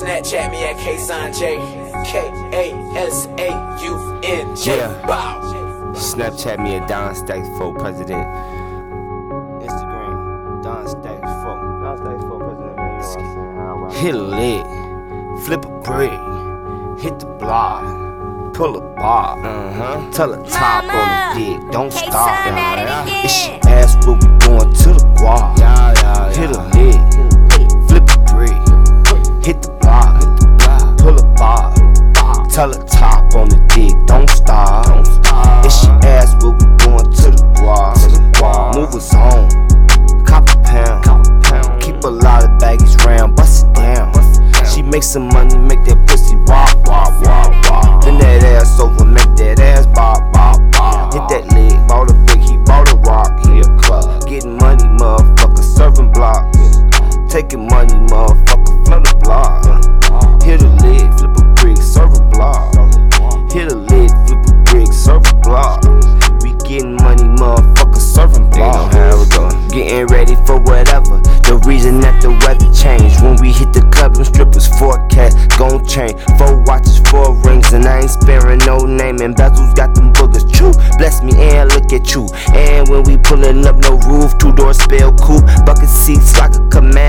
Snapchat me at K-Sanjay. K-A-S-A-U-N-J. Yeah. Bow. Snapchat me at Don Stacks for president. Instagram, Don Stacks for. Don Stacks for president, man. You know what I'm saying? Hit a lick, flip a brick, hit the block, pull a bar. Uh-huh. Tell a top Mama, on the dick, don't K-Sign stop. at it Uh-huh. again. If she ask where we going to the guap. Hit a lick, baggies round, bust it down. She make some money, make that pussy wop, wop, wop, wop. Bend that ass over, make that ass bop, bop, bop. Hit that leg, bought a brick, he bought a rock, he a club. Getting money, motherfucker, serving blocks. Taking money, motherfucker, flood the block. Hit a lid, flip a brick, serve a block. Hit a lid, flip a brick, serve a block. We getting money, motherfucker, serving block. Getting ready for whatever. The reason that the weather forecast gon' change. Four watches, four rings, and I ain't sparing no name. And bezels got them boogers. True, bless me and look at you. And when we pullin' up, no roof, two door spell coupe, bucket seats like a commando.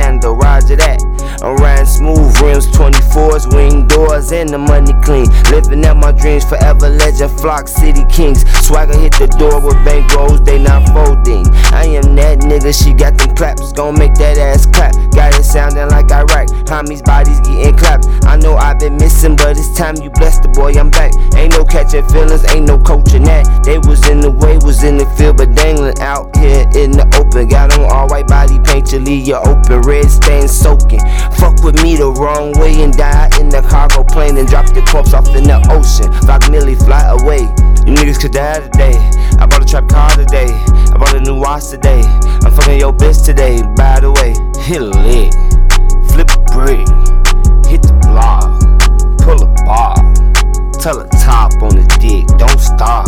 And the money clean. Living out my dreams, forever legend, flock city kings. Swagger hit the door with bankrolls, they not folding. I am that nigga, she got them claps, gon' make that ass clap. Got it sounding like I rock, homies bodies getting clapped. I know I've been missing, but it's time you bless the boy, I'm back. Ain't no catching feelings, ain't no coaching that. They was in the way, was in the field, but dangling out here in the open. Got on all white body paint, you leave you open, red stain soaking. Fuck with me the wrong way and die in the cargo plane and drop the corpse off in the ocean. Flock Millie fly away. You niggas could die today. I bought a trap car today. I bought a new watch today. I'm fucking your bitch today. By the way, hit a flip a brick, hit the block, pull a bar. Tell a top on the dick, don't stop.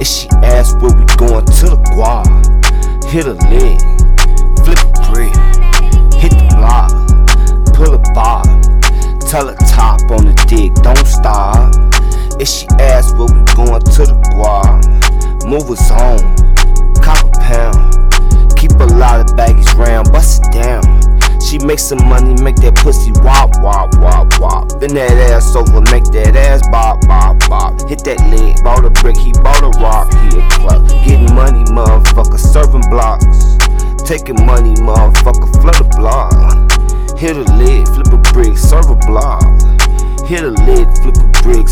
If she ask where we going to the guap, hit a lick, If she ask where we going to the guap, move us on, cop a pound. Keep a lot of baggies round, bust it down. She make some money, make that pussy wop, wop, wop, wop. Bend that ass over, make that ass bop, bop, bop. Hit that leg, bought a brick, he bought a rock, he a club. Getting money, motherfucker, serving blocks. Taking money, motherfucker, flood a block. Hit a lid, flip a brick, serve a block. Hit a lid, flip a brick,